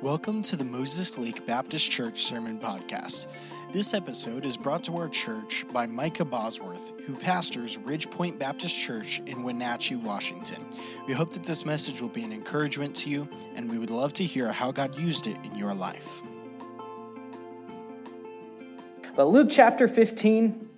Welcome to the Moses Lake Baptist Church Sermon Podcast. This episode is brought to our church by Micah Bosworth, who pastors Ridge Point Baptist Church in Wenatchee, Washington. We hope that this message will be an encouragement to you, and we would love to hear how God used it in your life. But Luke chapter 15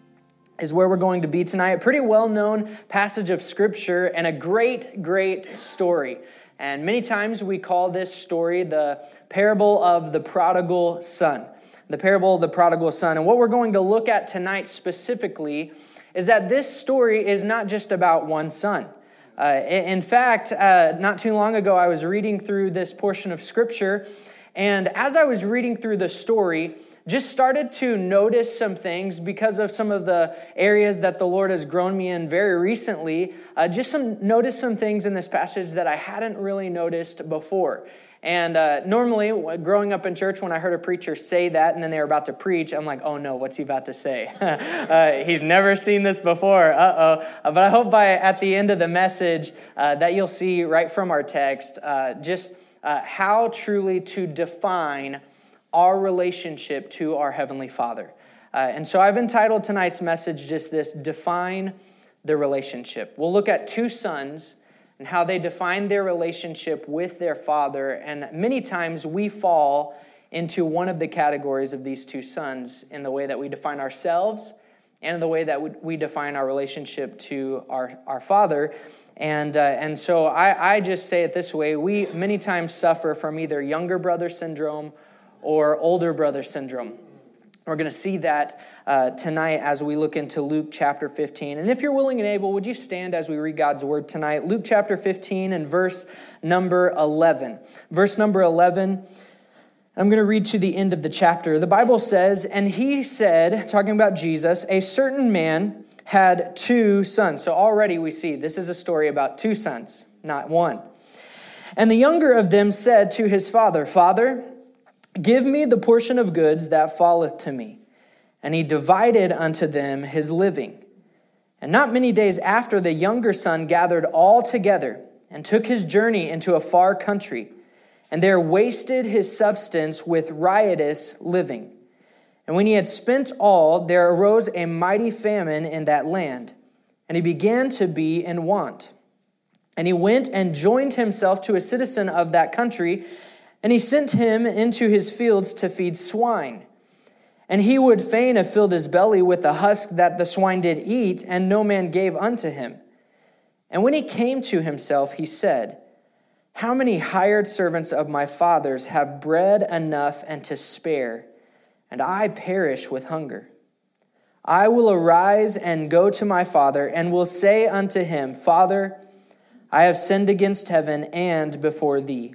is where we're going to be tonight. A pretty well known passage of scripture and a great, great story. And many times we call this story the parable of the prodigal son. The parable of the prodigal son. And what we're going to look at tonight specifically is that this story is not just about one son. Uh, in fact, uh, not too long ago, I was reading through this portion of scripture, and as I was reading through the story, just started to notice some things because of some of the areas that the Lord has grown me in very recently. Uh, just some notice some things in this passage that I hadn't really noticed before. And uh, normally, growing up in church, when I heard a preacher say that and then they were about to preach, I'm like, oh no, what's he about to say? uh, he's never seen this before. Uh oh. Uh, but I hope by at the end of the message uh, that you'll see right from our text uh, just how truly to define our relationship to our Heavenly Father. Uh, and so I've entitled tonight's message just this Define the Relationship. We'll look at two sons and how they define their relationship with their father. And many times we fall into one of the categories of these two sons in the way that we define ourselves and in the way that we define our relationship to our, our father. And, uh, and so I, I just say it this way we many times suffer from either younger brother syndrome or older brother syndrome. We're going to see that uh, tonight as we look into Luke chapter 15. And if you're willing and able, would you stand as we read God's word tonight? Luke chapter 15 and verse number 11. Verse number 11. I'm going to read to the end of the chapter. The Bible says, And he said, talking about Jesus, a certain man had two sons. So already we see this is a story about two sons, not one. And the younger of them said to his father, Father, Give me the portion of goods that falleth to me. And he divided unto them his living. And not many days after, the younger son gathered all together and took his journey into a far country, and there wasted his substance with riotous living. And when he had spent all, there arose a mighty famine in that land, and he began to be in want. And he went and joined himself to a citizen of that country and he sent him into his fields to feed swine. And he would fain have filled his belly with the husk that the swine did eat, and no man gave unto him. And when he came to himself, he said, How many hired servants of my father's have bread enough and to spare, and I perish with hunger? I will arise and go to my father, and will say unto him, Father, I have sinned against heaven and before thee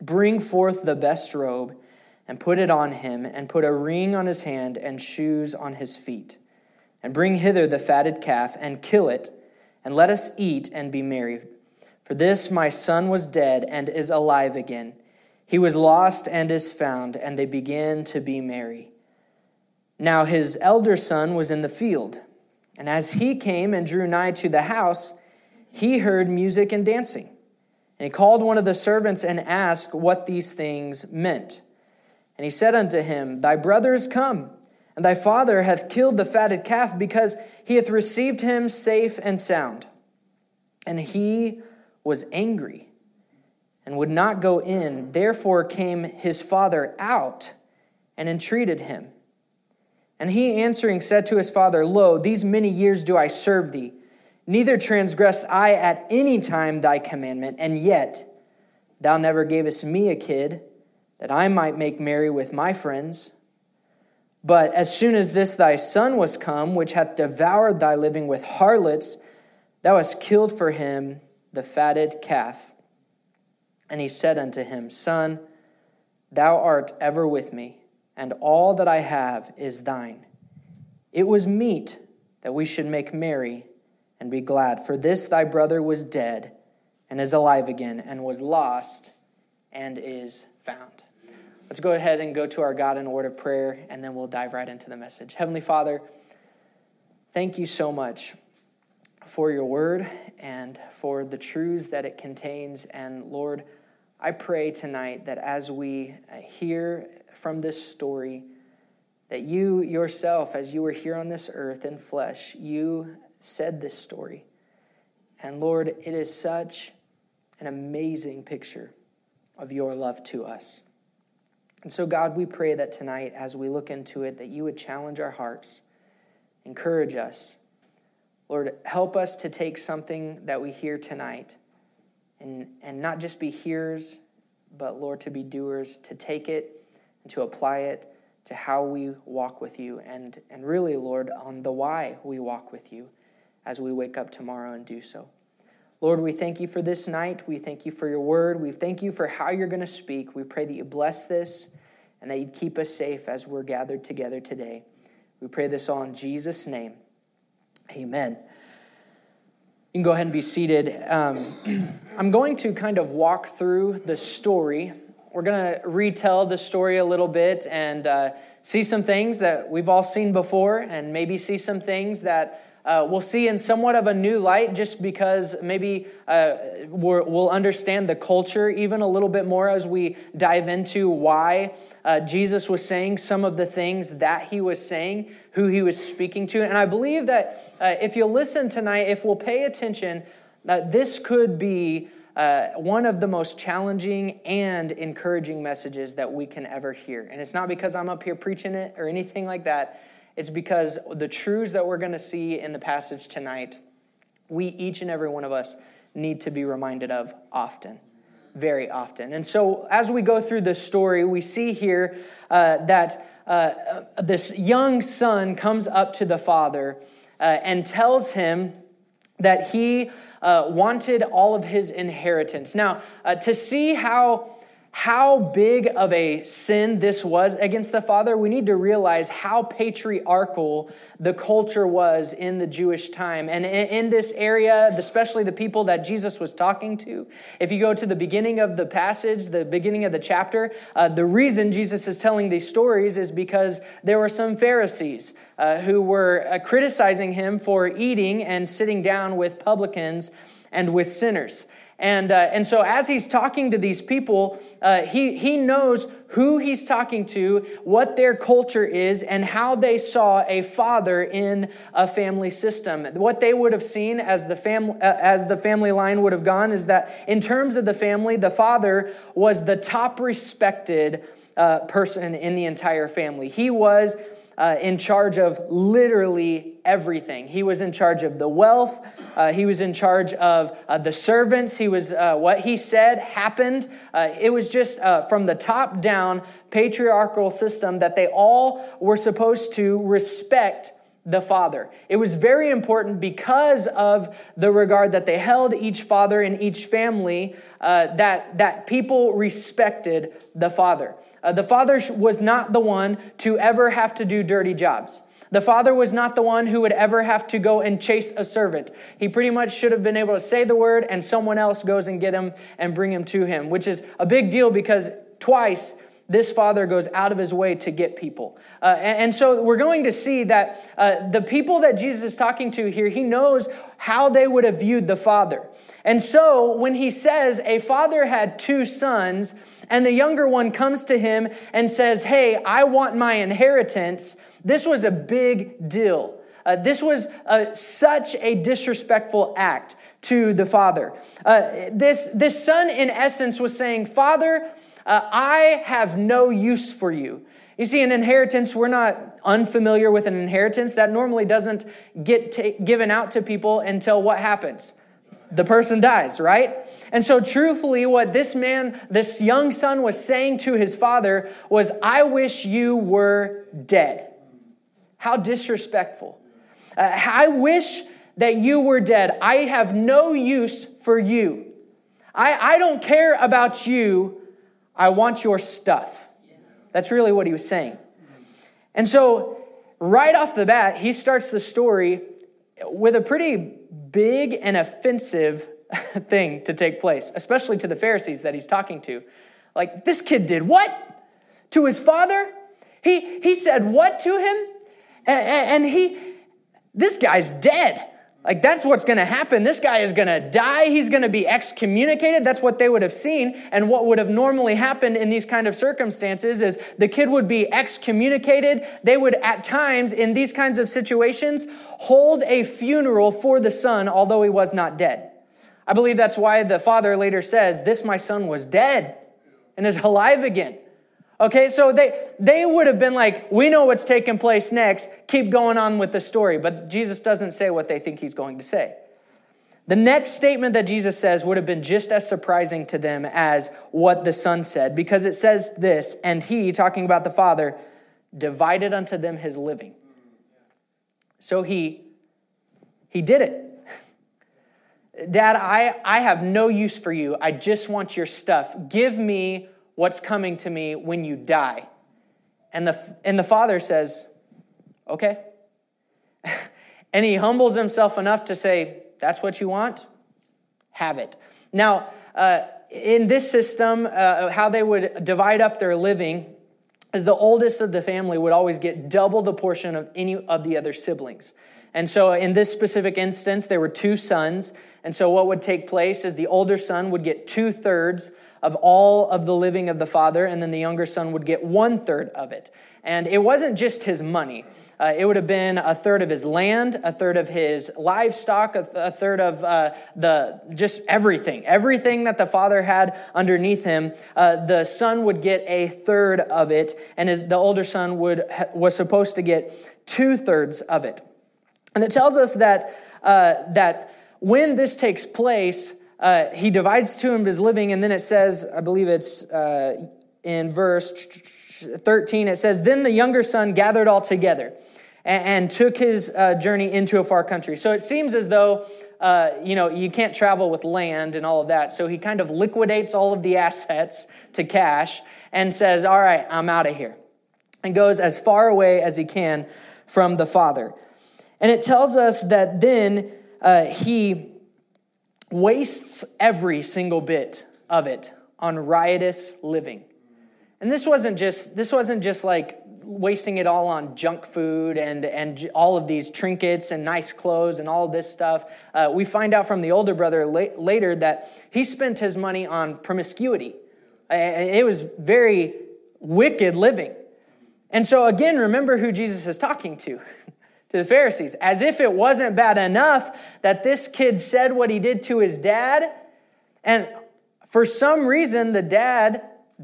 Bring forth the best robe and put it on him, and put a ring on his hand and shoes on his feet. And bring hither the fatted calf and kill it, and let us eat and be merry. For this my son was dead and is alive again. He was lost and is found, and they began to be merry. Now his elder son was in the field, and as he came and drew nigh to the house, he heard music and dancing. And he called one of the servants and asked what these things meant. And he said unto him, Thy brother is come, and thy father hath killed the fatted calf, because he hath received him safe and sound. And he was angry and would not go in. Therefore came his father out and entreated him. And he answering said to his father, Lo, these many years do I serve thee Neither transgressed I at any time thy commandment, and yet thou never gavest me a kid that I might make merry with my friends. But as soon as this thy son was come, which hath devoured thy living with harlots, thou hast killed for him the fatted calf. And he said unto him, Son, Thou art ever with me, and all that I have is thine. It was meet that we should make merry and be glad, for this thy brother was dead and is alive again, and was lost and is found. Let's go ahead and go to our God in a word of prayer, and then we'll dive right into the message. Heavenly Father, thank you so much for your word and for the truths that it contains. And Lord, I pray tonight that as we hear from this story, that you yourself, as you were here on this earth in flesh, you said this story. And Lord, it is such an amazing picture of your love to us. And so, God, we pray that tonight, as we look into it, that you would challenge our hearts, encourage us. Lord, help us to take something that we hear tonight and, and not just be hearers, but, Lord, to be doers, to take it and to apply it to how we walk with you, and, and really, Lord, on the why we walk with you as we wake up tomorrow and do so. Lord, we thank you for this night. We thank you for your word. We thank you for how you're going to speak. We pray that you bless this and that you'd keep us safe as we're gathered together today. We pray this all in Jesus' name. Amen. You can go ahead and be seated. Um, I'm going to kind of walk through the story. We're going to retell the story a little bit and uh, see some things that we've all seen before, and maybe see some things that uh, we'll see in somewhat of a new light just because maybe uh, we will understand the culture even a little bit more as we dive into why uh, Jesus was saying some of the things that he was saying, who he was speaking to. And I believe that uh, if you listen tonight, if we'll pay attention, uh, this could be uh, one of the most challenging and encouraging messages that we can ever hear. And it's not because I'm up here preaching it or anything like that. It's because the truths that we're going to see in the passage tonight, we, each and every one of us, need to be reminded of often very often. And so, as we go through this story, we see here uh, that uh, this young son comes up to the father uh, and tells him that he uh, wanted all of his inheritance. Now, uh, to see how how big of a sin this was against the father, we need to realize how patriarchal the culture was in the Jewish time. And in this area, especially the people that Jesus was talking to, if you go to the beginning of the passage, the beginning of the chapter, uh, the reason Jesus is telling these stories is because there were some Pharisees uh, who were uh, criticizing him for eating and sitting down with publicans and with sinners. And, uh, and so, as he's talking to these people, uh, he, he knows who he's talking to, what their culture is, and how they saw a father in a family system. What they would have seen as the, fam- uh, as the family line would have gone is that, in terms of the family, the father was the top respected uh, person in the entire family. He was uh, in charge of literally everything. He was in charge of the wealth, uh, he was in charge of uh, the servants. He was, uh, what he said happened. Uh, it was just uh, from the top down patriarchal system that they all were supposed to respect the father. It was very important because of the regard that they held each father in each family uh, that, that people respected the father. Uh, the father was not the one to ever have to do dirty jobs. The father was not the one who would ever have to go and chase a servant. He pretty much should have been able to say the word and someone else goes and get him and bring him to him, which is a big deal because twice this father goes out of his way to get people. Uh, and, and, so we're going to see that uh, the people that Jesus is talking to here, he knows how they would have viewed the father. And so when he says a father had two sons, and the younger one comes to him and says, Hey, I want my inheritance, this was a big deal. Uh, this was uh, such a disrespectful act to the father. Uh, this, this son, in essence, was saying, Father, uh, I have no use for you. You see, an inheritance, we're not unfamiliar with an inheritance. That normally doesn't get t- given out to people until what happens? The person dies, right? And so, truthfully, what this man, this young son, was saying to his father was, I wish you were dead. How disrespectful. Uh, I wish that you were dead. I have no use for you. I, I don't care about you I want your stuff. That's really what he was saying. And so, right off the bat, he starts the story with a pretty big and offensive thing to take place, especially to the Pharisees that he's talking to. Like, this kid did what? To his father? He, he said what to him? And, and he, this guy's dead. Like, that's what's going to happen. This guy is going to die. He's going to be excommunicated. That's what they would have seen. And what would have normally happened in these kind of circumstances is the kid would be excommunicated. They would, at times, in these kinds of situations, hold a funeral for the son, although he was not dead. I believe that's why the father later says, This my son was dead and is alive again. Okay, so they, they would have been like, we know what's taking place next, keep going on with the story. But Jesus doesn't say what they think he's going to say. The next statement that Jesus says would have been just as surprising to them as what the Son said, because it says this, and he, talking about the Father, divided unto them his living. So he, he did it. Dad, I, I have no use for you. I just want your stuff. Give me what's coming to me when you die. And the, and the father says, Okay. and he humbles himself enough to say, That's what you want? Have it. Now, uh, in this system, uh, how they would divide up their living is the oldest of the family would always get double the portion of any of the other siblings. And so, in this specific instance, there were two sons. And so, what would take place is the older son would get two thirds of all of the living of the father, and then the younger son would get one third of it. And it wasn't just his money. Uh, it would have been a third of his land, a third of his livestock, a, a third of uh, the just everything, everything that the father had underneath him. Uh, the son would get a third of it, and his, the older son would was supposed to get two thirds of it. And it tells us that uh, that when this takes place, uh, he divides to him his living, and then it says, I believe it's uh, in verse 13, it says, Then the younger son gathered all together and, and took his uh, journey into a far country. So it seems as though, uh, you know, you can't travel with land and all of that. So he kind of liquidates all of the assets to cash and says, All right, I'm out of here. And goes as far away as he can from the father. And it tells us that then uh, he wastes every single bit of it on riotous living. And this wasn't just this wasn't just like wasting it all on junk food and, and all of these trinkets and nice clothes and all this stuff. Uh, we find out from the older brother la- later that he spent his money on promiscuity. It was very wicked living. And so, again, remember who Jesus is talking to. To the Pharisees, as if it wasn't bad enough that this kid said what he did to his dad. And for some reason, the dad,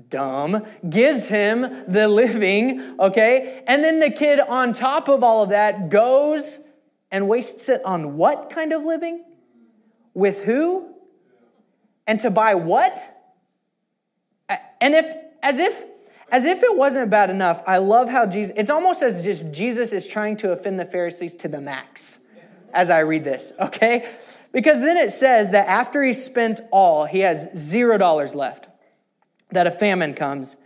dumb, gives him the living, okay? And then the kid, on top of all of that, goes and wastes it on what kind of living? With who? And to buy what? And if, as if as if it wasn't bad enough, I love how Jesus, it's almost as if Jesus is trying to offend the Pharisees to the max as I read this, okay? Because then it says that after he spent all, he has zero dollars left, that a famine comes.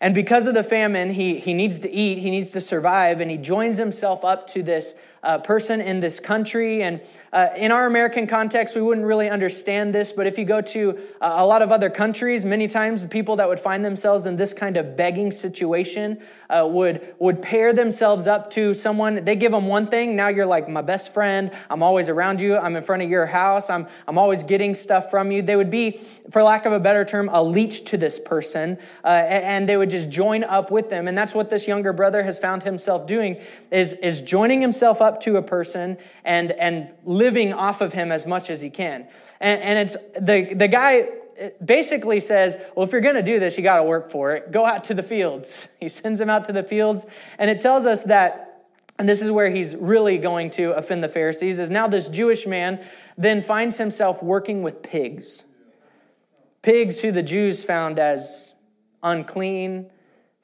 And because of the famine, he, he needs to eat, he needs to survive, and he joins himself up to this uh, person in this country. And uh, in our American context, we wouldn't really understand this, but if you go to uh, a lot of other countries, many times the people that would find themselves in this kind of begging situation uh, would, would pair themselves up to someone. They give them one thing, now you're like my best friend, I'm always around you, I'm in front of your house, I'm, I'm always getting stuff from you. They would be, for lack of a better term, a leech to this person, uh, and they would just join up with them. And that's what this younger brother has found himself doing, is, is joining himself up to a person and, and living off of him as much as he can. And, and it's the, the guy basically says, Well, if you're going to do this, you got to work for it. Go out to the fields. He sends him out to the fields. And it tells us that and this is where he's really going to offend the Pharisees, is now this Jewish man then finds himself working with pigs. Pigs who the Jews found as unclean,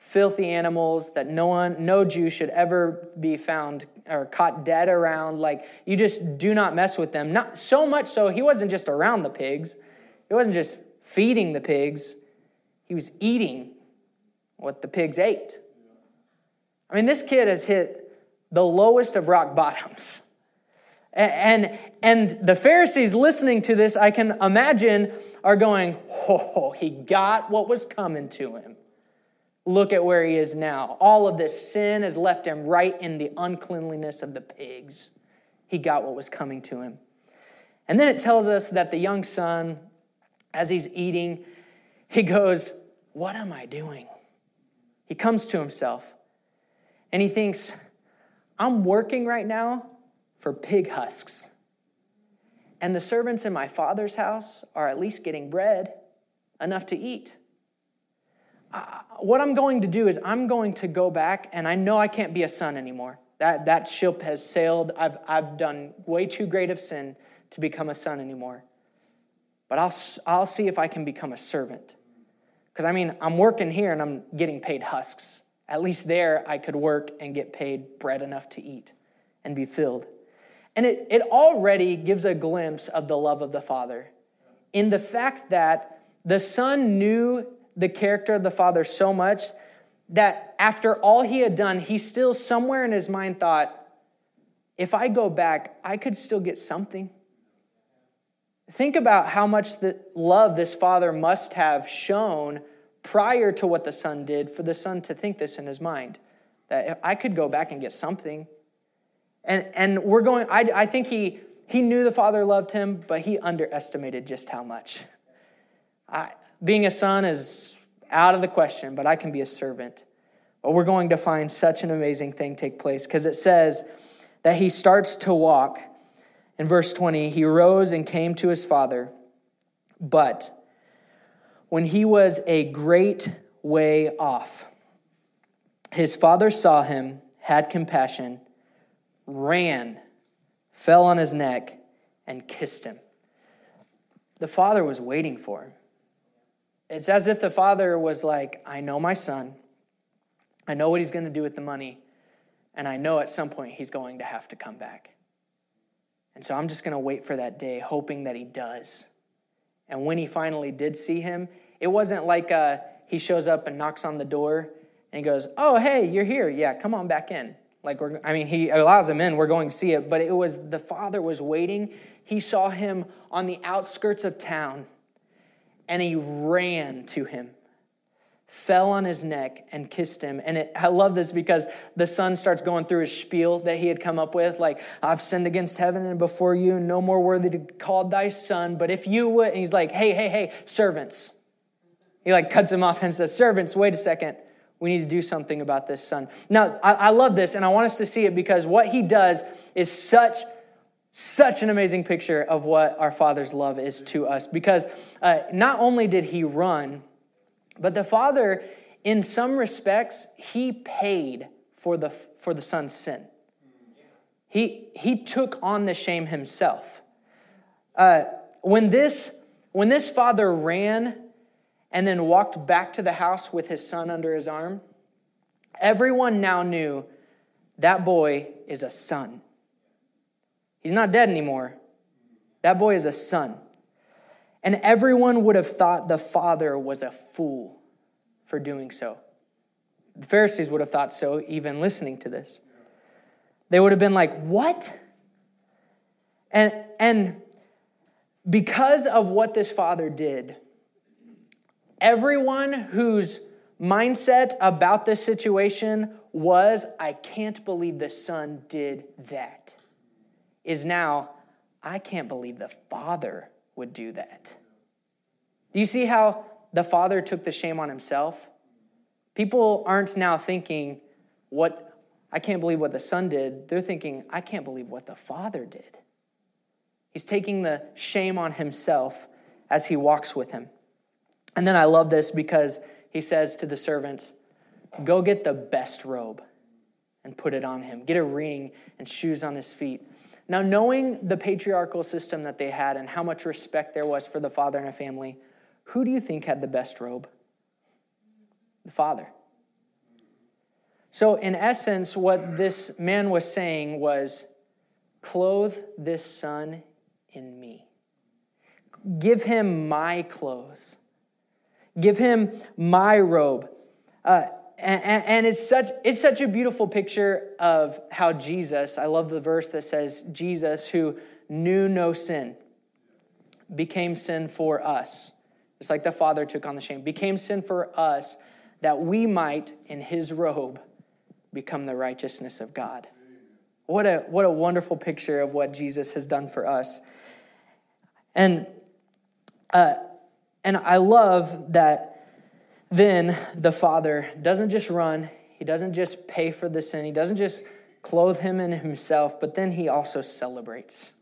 filthy animals that no one, no Jew should ever be found or caught dead around. Like, you just do not mess with them. Not so much so, he wasn't just around the pigs, he wasn't just feeding the pigs, he was eating what the pigs ate. I mean, this kid has hit the lowest of rock bottoms. And, and the Pharisees listening to this, I can imagine, are going, Oh, he got what was coming to him. Look at where he is now. All of this sin has left him right in the uncleanliness of the pigs. He got what was coming to him. And then it tells us that the young son, as he's eating, he goes, What am I doing? He comes to himself and he thinks, I'm working right now for pig husks. And the servants in my father's house are at least getting bread enough to eat. What I'm going to do is I'm going to go back, and I know I can't be a son anymore. That, that ship has sailed. I've, I've done way too great of sin to become a son anymore. But I'll, I'll see if I can become a servant. Because I mean, I'm working here and I'm getting paid husks. At least there, I could work and get paid bread enough to eat and be filled. And it, it already gives a glimpse of the love of the Father in the fact that the Son knew the character of the Father so much that after all he had done, he still somewhere in his mind thought, if I go back, I could still get something. Think about how much the love this father must have shown prior to what the son did for the son to think this in his mind that I could go back and get something. And, and we're going, I, I think he, he knew the father loved him, but he underestimated just how much. I, being a son is out of the question, but I can be a servant. But we're going to find such an amazing thing take place because it says that he starts to walk. In verse 20, he rose and came to his father, but when he was a great way off, his father saw him, had compassion, ran, fell on his neck, and kissed him. The father was waiting for him. It's as if the father was like, I know my son. I know what he's going to do with the money. And I know at some point he's going to have to come back. And so I'm just going to wait for that day, hoping that he does. And when he finally did see him, it wasn't like uh, he shows up and knocks on the door and he goes, Oh, hey, you're here. Yeah, come on back in. Like, we're, I mean, he allows him in. We're going to see it. But it was the father was waiting. He saw him on the outskirts of town and he ran to him fell on his neck and kissed him. And it, I love this because the son starts going through his spiel that he had come up with, like, I've sinned against heaven and before you, no more worthy to call thy son. But if you would, and he's like, hey, hey, hey, servants. He like cuts him off and says, servants, wait a second. We need to do something about this son. Now, I, I love this, and I want us to see it because what he does is such such an amazing picture of what our Father's love is to us because uh, not only did he run, but the father, in some respects, he paid for the, for the son's sin. He, he took on the shame himself. Uh, when, this, when this father ran and then walked back to the house with his son under his arm, everyone now knew that boy is a son. He's not dead anymore. That boy is a son. And everyone would have thought the father was a fool for doing so. The Pharisees would have thought so, even listening to this. They would have been like, What? And, and because of what this father did, everyone whose mindset about this situation was, I can't believe the son did that, is now, I can't believe the father would do that. Do you see how the father took the shame on himself? People aren't now thinking, what I can't believe what the son did. They're thinking, I can't believe what the father did. He's taking the shame on himself as he walks with him. And then I love this because he says to the servants, Go get the best robe and put it on him. Get a ring and shoes on his feet. Now, knowing the patriarchal system that they had and how much respect there was for the father in a family, who do you think had the best robe? The father. So, in essence, what this man was saying was clothe this son in me. Give him my clothes. Give him my robe. Uh, and, and, it's such it's such a beautiful picture of how Jesus. I love the verse that says Jesus, who knew no sin, became sin for us. It's like the Father took on the shame, became sin for us, that we might, in His robe, become the righteousness of God. What a what a wonderful picture of what Jesus has done for us. And uh, and I love that then the Father doesn't just run, He doesn't just pay for the sin, He doesn't just clothe him in Himself, but then He also celebrates.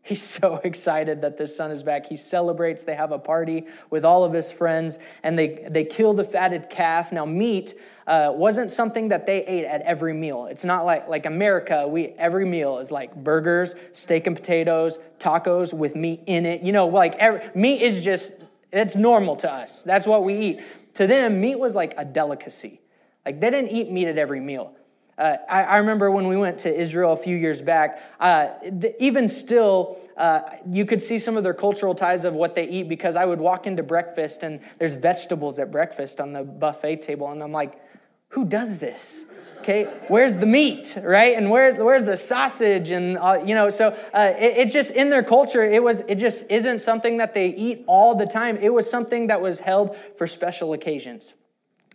He's so excited that the son is back. He celebrates. They have a party with all of his friends, and they, they kill the fatted calf. Now, meat uh, wasn't something that they ate at every meal. It's not like, like America, we, every meal is like burgers, steak and potatoes, tacos with meat in it. You know, like every, meat is just, it's normal to us. That's what we eat. To them, meat was like a delicacy. Like they didn't eat meat at every meal. Uh, I, I, remember when we went to Israel a few years back, uh, the, even still, uh, you could see some of their cultural ties of what they eat because I would walk into breakfast and there's vegetables at breakfast on the buffet table, and I'm like, who does this? Okay, where's the meat, right? And where, where's the sausage? And, uh, you know, so uh, it, just, in their culture, it was, it just isn't something that they eat all the time. It was something that was held for special occasions.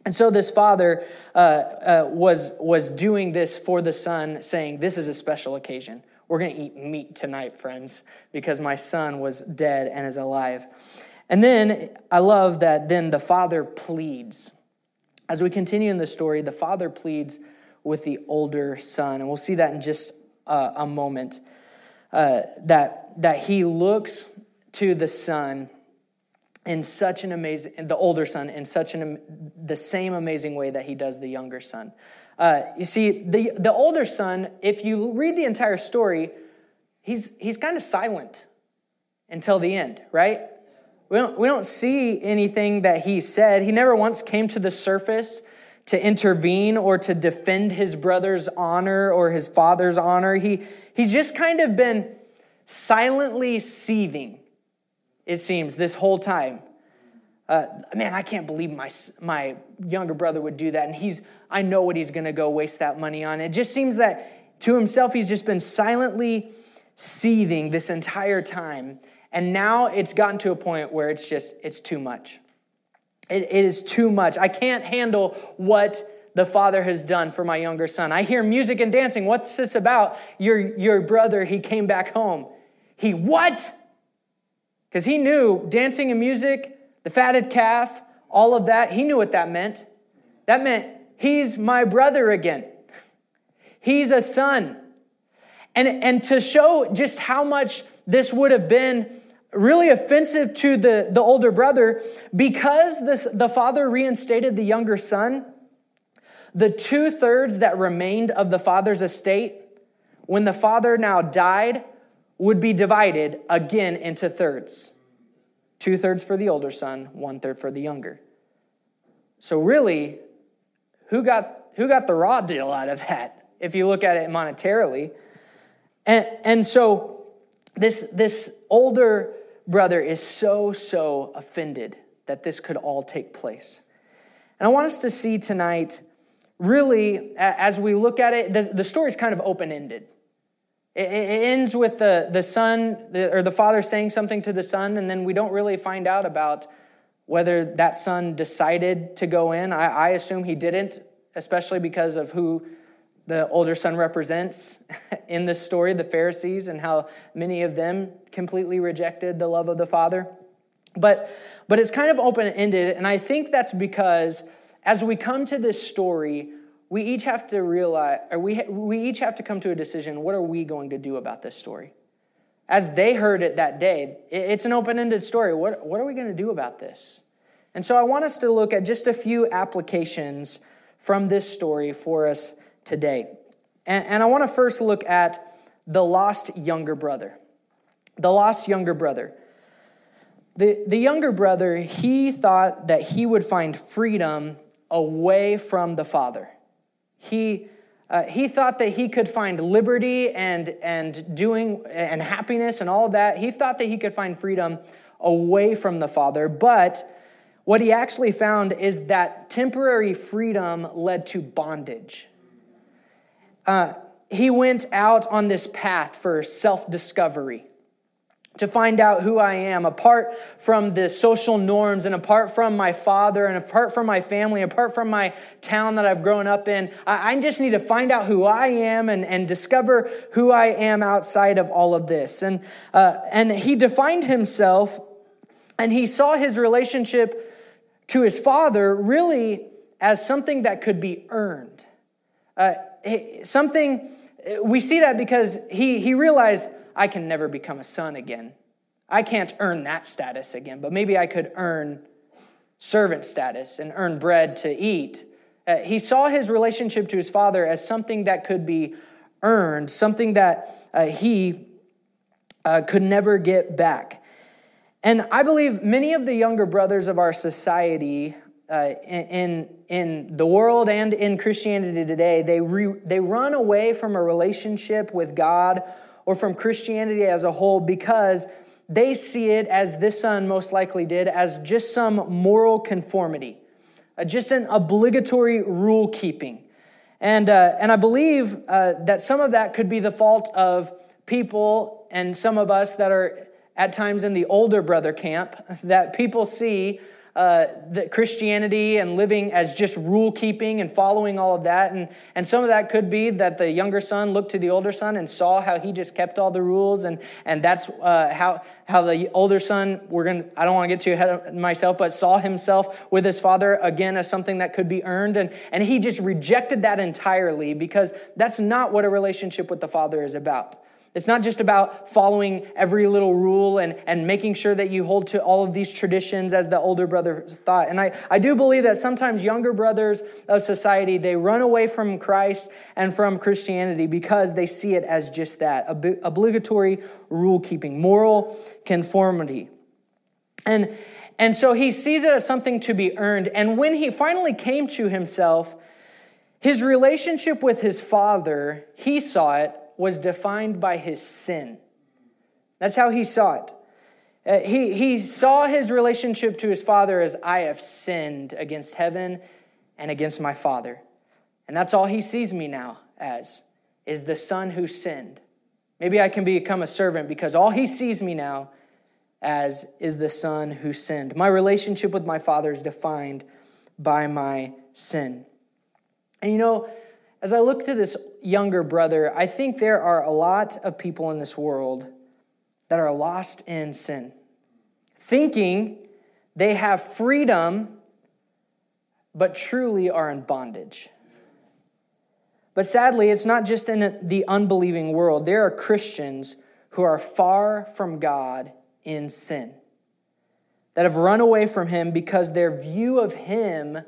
And so this father uh, uh, was, was doing this for the son, saying, This is a special occasion. We're going to eat meat tonight, friends, because my son was dead and is alive. And then I love that then the father pleads. As we continue in the story, the father pleads with the older son. And we'll see that in just uh, a moment. Uh, that, that he looks to the son in such an amazing, the older son, in such an, the same amazing way that he does the younger son. Uh, you see, the, the older son, if you read the entire story, he's, he's kind of silent until the end, right? We don't, we don't see anything that he said. He never once came to the surface to intervene or to defend his brother's honor or his father's honor. He, he's just kind of been silently seething it seems, this whole time. Uh, man, I can't believe my, my younger brother would do that. And he's, I know what he's going to go waste that money on. It just seems that to himself, he's just been silently seething this entire time. And now it's gotten to a point where it's just, it's too much. It, it is too much. I can't handle what the father has done for my younger son. I hear music and dancing. What's this about? Your, your brother, he came back home. He what? Because he knew dancing and music, the fatted calf, all of that, he knew what that meant. That meant he's my brother again. He's a son. And, and to show just how much this would have been really offensive to the, the older brother, because this, the father reinstated the younger son, the two thirds that remained of the father's estate, when the father now died, would be divided again into thirds two thirds for the older son, one third for the younger. So, really, who got, who got the raw deal out of that, if you look at it monetarily? And, and so, this, this older brother is so, so offended that this could all take place. And I want us to see tonight, really, as we look at it, the, the story is kind of open ended. It, ends with the, the son or the father saying something to the son, and then we don't really find out about whether that son decided to go in. I, I assume he didn't, especially because of who the older son represents in this story, the Pharisees, and how many of them completely rejected the love of the Father. But, but it's kind of open ended, and I think that's because as we come to this story, we each have to realize, or we, we each have to come to a decision what are we going to do about this story? As they heard it that day, it's an open ended story. What, what are we going to do about this? And so I want us to look at just a few applications from this story for us today. And, and I want to first look at the lost younger brother. The lost younger brother. The, the younger brother, he thought that he would find freedom away from the father. He, uh, he thought that he could find liberty and, and doing and happiness and all of that. He thought that he could find freedom away from the Father. But what he actually found is that temporary freedom led to bondage. Uh, he went out on this path for self discovery to find out who I am, apart from the social norms and apart from my father and apart from my family, apart from my town that I've grown up in. I, just need to find out who I am and, and discover who I am outside of all of this. And, uh, and he defined himself and he saw his relationship to his father really as something that could be earned. Uh, something, we see that because he, he realized I can never become a son again. I can't earn that status again, but maybe I could earn servant status and earn bread to eat. Uh, he saw his relationship to his father as something that could be earned, something that uh, he uh, could never get back. And I believe many of the younger brothers of our society uh, in, in the world and in Christianity today, they, re, they run away from a relationship with God or from Christianity as a whole because they see it, as this son most likely did, as just some moral conformity, uh, just an obligatory rule keeping. And, uh, and I believe uh, that some of that could be the fault of people and some of us that are at times in the older brother camp, that people see uh, the Christianity and living as just rule keeping and following all of that. And, and some of that could be that the younger son looked to the older son and saw how he just kept all the rules. And, and that's uh, how, how the older son, we're going I don't want to get too ahead of myself, but saw himself with his father again as something that could be earned. And, and he just rejected that entirely because that's not what a relationship with the father is about. It's not just about following every little rule and, and making sure that you hold to all of these traditions as the older brother thought. And I, I do believe that sometimes younger brothers of society, they run away from Christ and from Christianity because they see it as just that, ob- obligatory rule keeping, moral conformity. And, and so he sees it as something to be earned. And when he finally came to himself, his relationship with his father, he saw it was defined by his sin. That's how he saw it. Uh, he, he saw his relationship to his father as I have sinned against heaven and against my father. And that's all he sees me now as, is the son who sinned. Maybe I can become a servant because all he sees me now as is the son who sinned. My relationship with my father is defined by my sin. And you know, as I look to this younger brother, I think there are a lot of people in this world that are lost in sin, thinking they have freedom, but truly are in bondage. But sadly, it's not just in the unbelieving world. There are Christians who are far from God in sin, that have run away from Him because their view of Him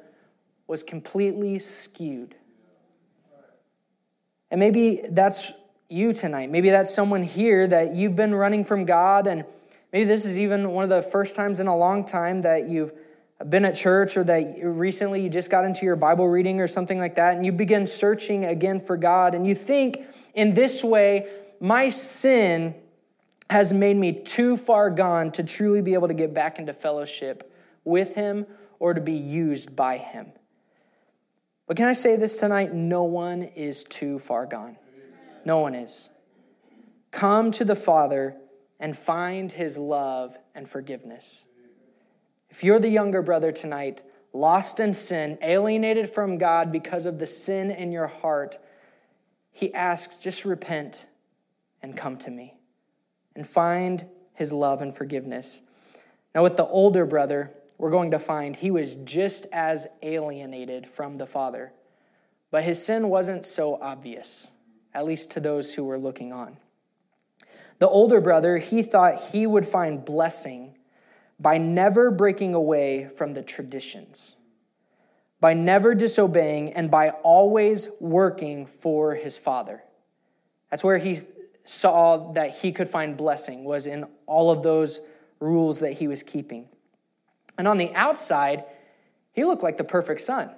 was completely skewed. And maybe that's you tonight. Maybe that's someone here that you've been running from God, and maybe this is even one of the first times in a long time that you've been at church or that recently you just got into your Bible reading or something like that, and you begin searching again for God, and you think in this way, my sin has made me too far gone to truly be able to get back into fellowship with Him or to be used by Him. But can I say this tonight? No one is too far gone. No one is. Come to the Father and find his love and forgiveness. If you're the younger brother tonight, lost in sin, alienated from God because of the sin in your heart, he asks, just repent and come to me and find his love and forgiveness. Now, with the older brother, we're going to find he was just as alienated from the Father. But his sin wasn't so obvious, at least to those who were looking on. The older brother, he thought he would find blessing by never breaking away from the traditions, by never disobeying, and by always working for his father. That's where he saw that he could find blessing, was in all of those rules that he was keeping. And on the outside, he looked like the perfect son.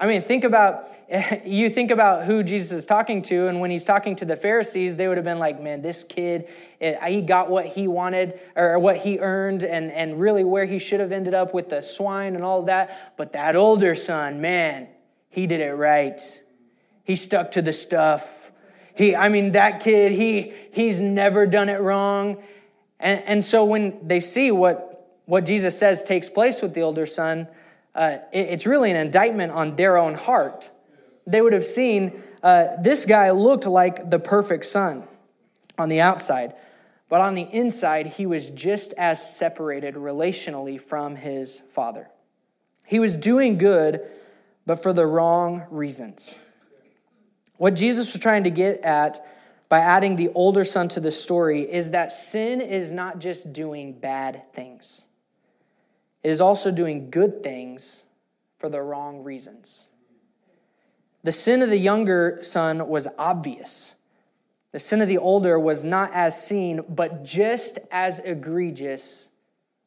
I mean, think about, you think about who Jesus is talking to, and when he's talking to the Pharisees, they would have been like, man, this kid, eh, he got what he wanted or what he earned, and, and really where he should have ended up with the swine and all of that. But that older son, man, he did it right. He stuck to the stuff. He, I mean, that kid, he, he's never done it wrong. And, and so when they see what, what Jesus says takes place with the older son, uh, it, it's really an indictment on their own heart. They would have seen uh, this guy looked like the perfect son on the outside, but on the inside, he was just as separated relationally from his father. He was doing good, but for the wrong reasons. What Jesus was trying to get at by adding the older son to the story is that sin is not just doing bad things. It is also doing good things for the wrong reasons. The sin of the younger son was obvious. The sin of the older was not as seen, but just as egregious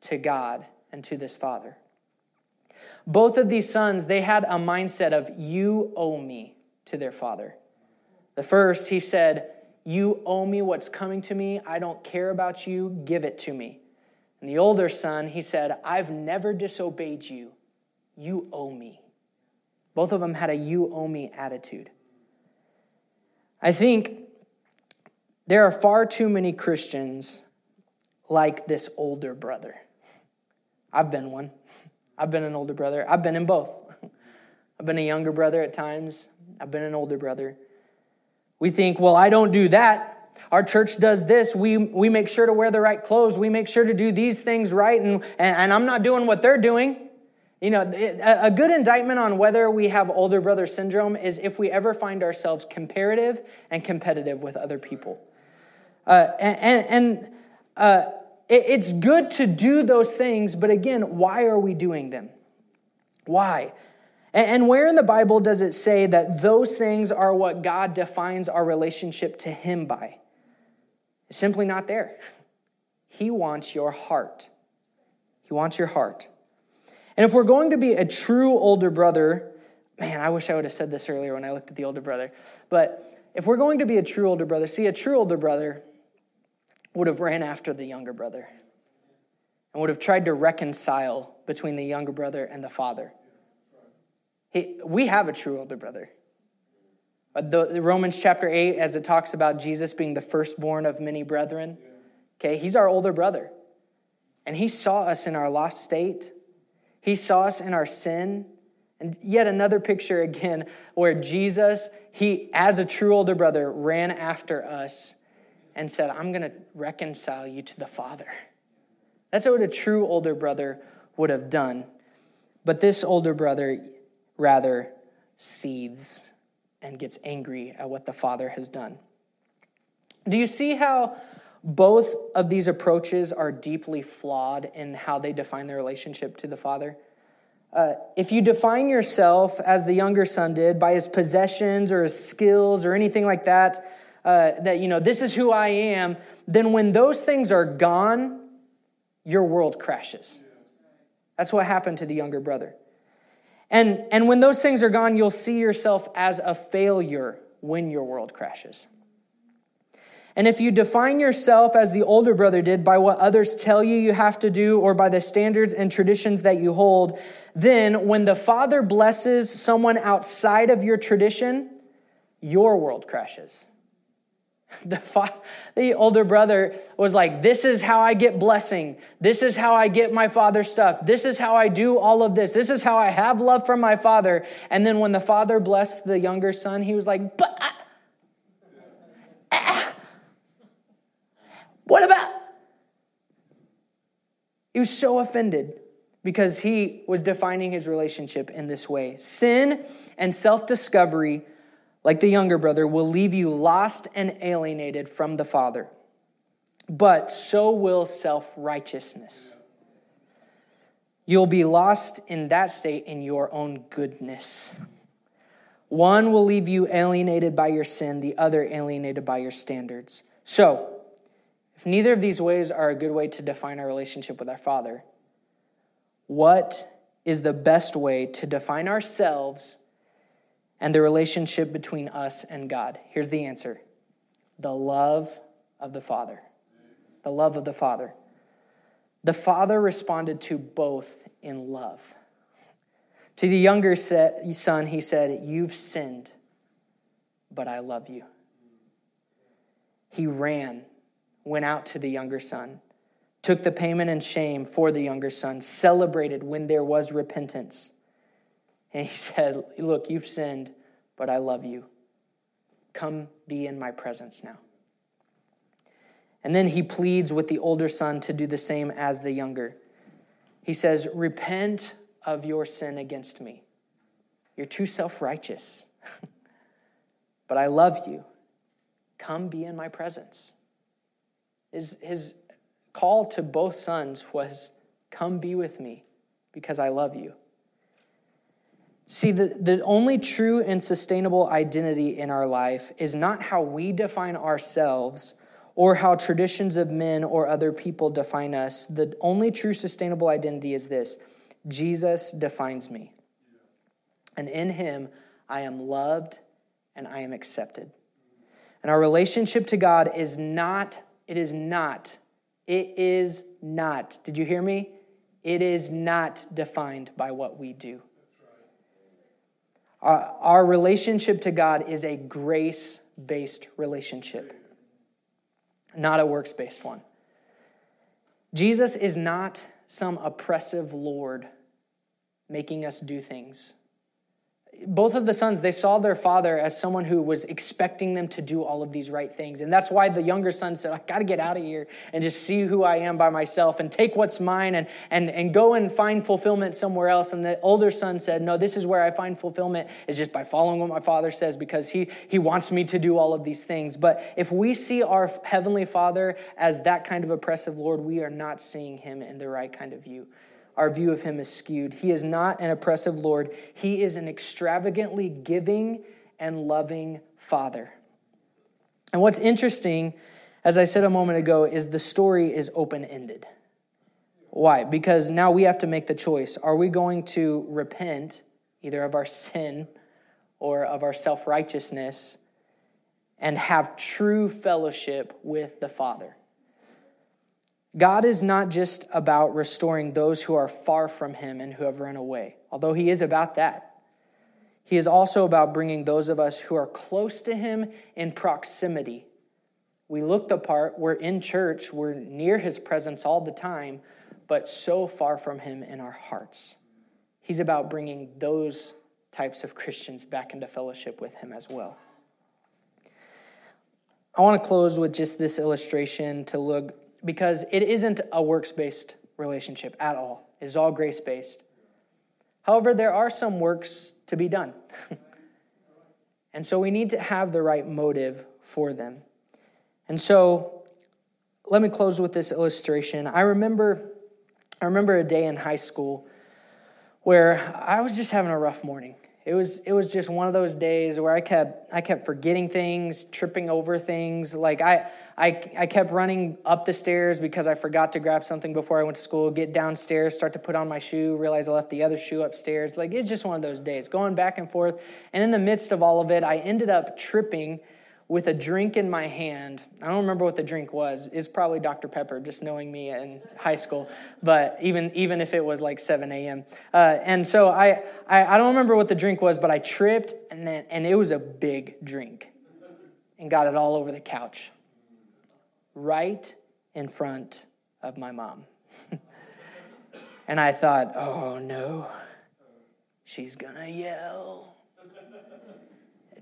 to God and to this father. Both of these sons, they had a mindset of, you owe me to their father. The first, he said, You owe me what's coming to me. I don't care about you. Give it to me. And the older son, he said, I've never disobeyed you. You owe me. Both of them had a you owe me attitude. I think there are far too many Christians like this older brother. I've been one. I've been an older brother. I've been in both. I've been a younger brother at times. I've been an older brother. We think, well, I don't do that. Our church does this. We, we make sure to wear the right clothes. We make sure to do these things right. And, and, I'm not doing what they're doing. You know, a good indictment on whether we have older brother syndrome is if we ever find ourselves comparative and competitive with other people. Uh, and and uh, it, it's good to do those things, but again, why are we doing them? Why? And where in the Bible does it say that those things are what God defines our relationship to Him by? Simply not there. He wants your heart. He wants your heart. And if we're going to be a true older brother, man, I wish I would have said this earlier when I looked at the older brother. But if we're going to be a true older brother, see, a true older brother would have ran after the younger brother and would have tried to reconcile between the younger brother and the father. He, we have a true older brother. Uh, the, Romans chapter 8, as it talks about Jesus being the firstborn of many brethren, okay, he's our older brother. And he saw us in our lost state, he saw us in our sin. And yet another picture again where Jesus, he, as a true older brother, ran after us and said, I'm going to reconcile you to the Father. That's what a true older brother would have done. But this older brother rather seethes and gets angry at what the Father has done. Do you see how both of these approaches are deeply flawed in how they define their relationship to the Father? Uh, if you define yourself as the younger son did by his possessions or his skills or anything like that, uh, that, you know, this is who I am, then when those things are gone, your world crashes. That's what happened to the younger brother. And, and when those things are gone, you'll see yourself as a failure when your world crashes. And if you define yourself as the older brother did by what others tell you you have to do or by the standards and traditions that you hold, then when the Father blesses someone outside of your tradition, your world crashes. The, fa- the older brother was like, This is how I get blessing. This is how I get my father's stuff. This is how I do all of this. This is how I have love from my father. And then when the father blessed the younger son, he was like, But I, ah, what about? He was so offended because he was defining his relationship in this way. Sin and self discovery like the younger brother, will leave you lost and alienated from the Father. But so will self righteousness. You'll be lost in that state in your own goodness. One will leave you alienated by your sin, the other alienated by your standards. So, if neither of these ways are a good way to define our relationship with our Father, what is the best way to define ourselves and the relationship between us and God? Here's the answer the love of the Father. The love of the Father. The Father responded to both in love. To the younger son, he said, You've sinned, but I love you. He ran, went out to the younger son, took the payment and shame for the younger son, celebrated when there was repentance. And he said, Look, you've sinned, but I love you. Come be in my presence now. And then he pleads with the older son to do the same as the younger. He says, Repent of your sin against me. You're too self righteous. but I love you. Come be in my presence. His, his call to both sons was, Come be with me because I love you. See, the, the only true and sustainable identity in our life is not how we define ourselves or how traditions of men or other people define us. The only true sustainable identity is this Jesus defines me. And in him, I am loved and I am accepted. And our relationship to God is not, it is not, it is not, did you hear me? It is not defined by what we do. Our, our relationship to God is a grace based relationship, not a works based one. Jesus is not some oppressive Lord making us do things both of the sons they saw their father as someone who was expecting them to do all of these right things. And that's why the younger son said i got to get out of here and just see who i am by myself and take what's mine and, and, and go and find fulfillment somewhere else. And the older son said no this is where i find fulfillment is just by following what my father says because he, he wants me to do all of these things. But if we see our heavenly father as that kind of oppressive lord we are not seeing him in the right kind of view our view of him is skewed. He is not an oppressive Lord, he is an extravagantly giving and loving Father. And what's interesting, as I said a moment ago, is the story is open ended. Why? Because now we have to make the choice. Are we going to repent either of our sin or of our self righteousness and have true fellowship with the Father? God is not just about restoring those who are far from Him and who have run away, although He is about that. He is also about bringing those of us who are close to Him in proximity. We look the part, we're in church, we're near His presence all the time, but so far from Him in our hearts. He's about bringing those types of Christians back into fellowship with Him as well. I want to close with just this illustration to look because it isn't a works based relationship at all. It is all grace based. However, there are some works to be done. and so we need to have the right motive for them. And so let me close with this illustration. I remember I remember a day in high school where I was just having a rough morning. It was it was just one of those days where I kept I kept forgetting things, tripping over things. Like I I I kept running up the stairs because I forgot to grab something before I went to school. Get downstairs, start to put on my shoe, realize I left the other shoe upstairs. Like it's just one of those days, going back and forth. And in the midst of all of it, I ended up tripping with a drink in my hand. I don't remember what the drink was. It's probably Dr. Pepper, just knowing me in high school. But even even if it was like 7 a.m. Uh, and so I, I I don't remember what the drink was, but I tripped and then and it was a big drink, and got it all over the couch, right in front of my mom. and I thought, oh no, she's gonna yell.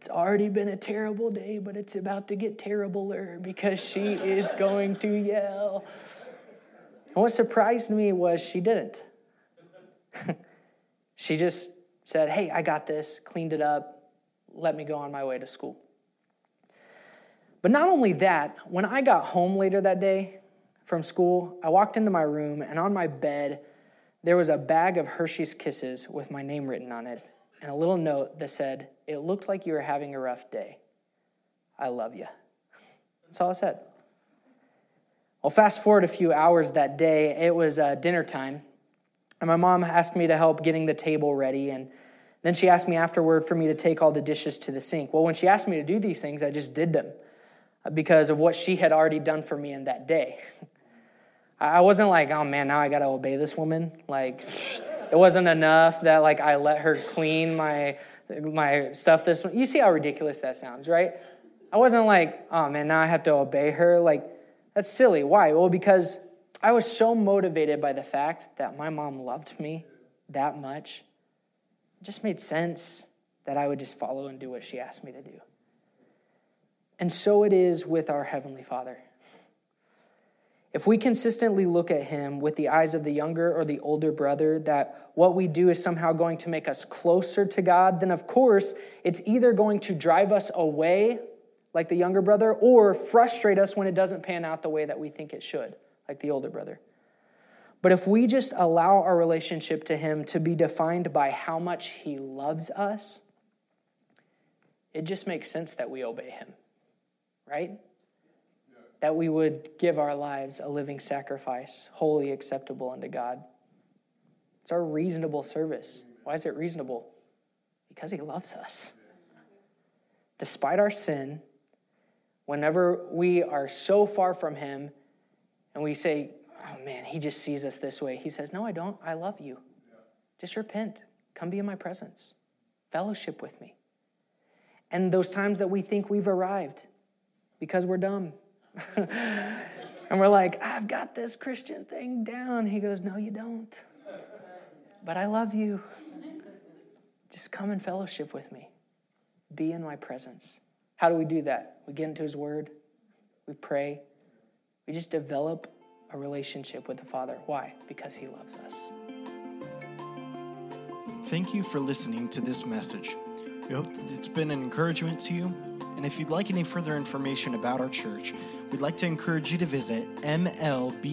It's already been a terrible day, but it's about to get terribler because she is going to yell. And what surprised me was she didn't. she just said, Hey, I got this, cleaned it up, let me go on my way to school. But not only that, when I got home later that day from school, I walked into my room and on my bed, there was a bag of Hershey's Kisses with my name written on it and a little note that said, It looked like you were having a rough day. I love you. That's all I said. Well, fast forward a few hours that day, it was uh, dinner time, and my mom asked me to help getting the table ready. And Then she asked me afterward for me to take all the dishes to the sink. Well, when she asked me to do these things, I just did them because of what she had already done for me in that day. I wasn't like, oh man, now I gotta obey this woman. Like, it wasn't enough that like I let her clean my my stuff this you see how ridiculous that sounds right? I wasn't like oh man now i have to obey her. Like that's silly. Why? Well because i was so motivated by the fact that my mom loved me that much. It just made sense that i would just follow and do what she asked me to do and so it is with our heavenly father if we consistently look at him with the eyes of the younger or the older brother, that what we do is somehow going to make us closer to God, then of course it's either going to drive us away, like the younger brother, or frustrate us when it doesn't pan out the way that we think it should, like the older brother. But if we just allow our relationship to him to be defined by how much he loves us, it just makes sense that we obey him, right? that we would give our lives a living sacrifice, holy acceptable unto God. It's our reasonable service. Why is it reasonable? Because He loves us. Despite our sin, whenever we are so far from Him and we say, oh man, He just sees us this way, He says, no, I don't. I love you. Just repent. Come be in my presence. Fellowship with me. And those times that we think we've arrived because we're dumb and we're like, I've got this Christian thing down. He goes, No, you don't. But I love you. Just come and fellowship with me. Be in my presence. How do we do that? We get into His Word, we pray, we just develop a relationship with the Father. Why? Because He loves us. Thank you for listening to this message. We hope that it's been an encouragement to you. And if you'd like any further information about our church, we'd like to encourage you to visit mlbc.church.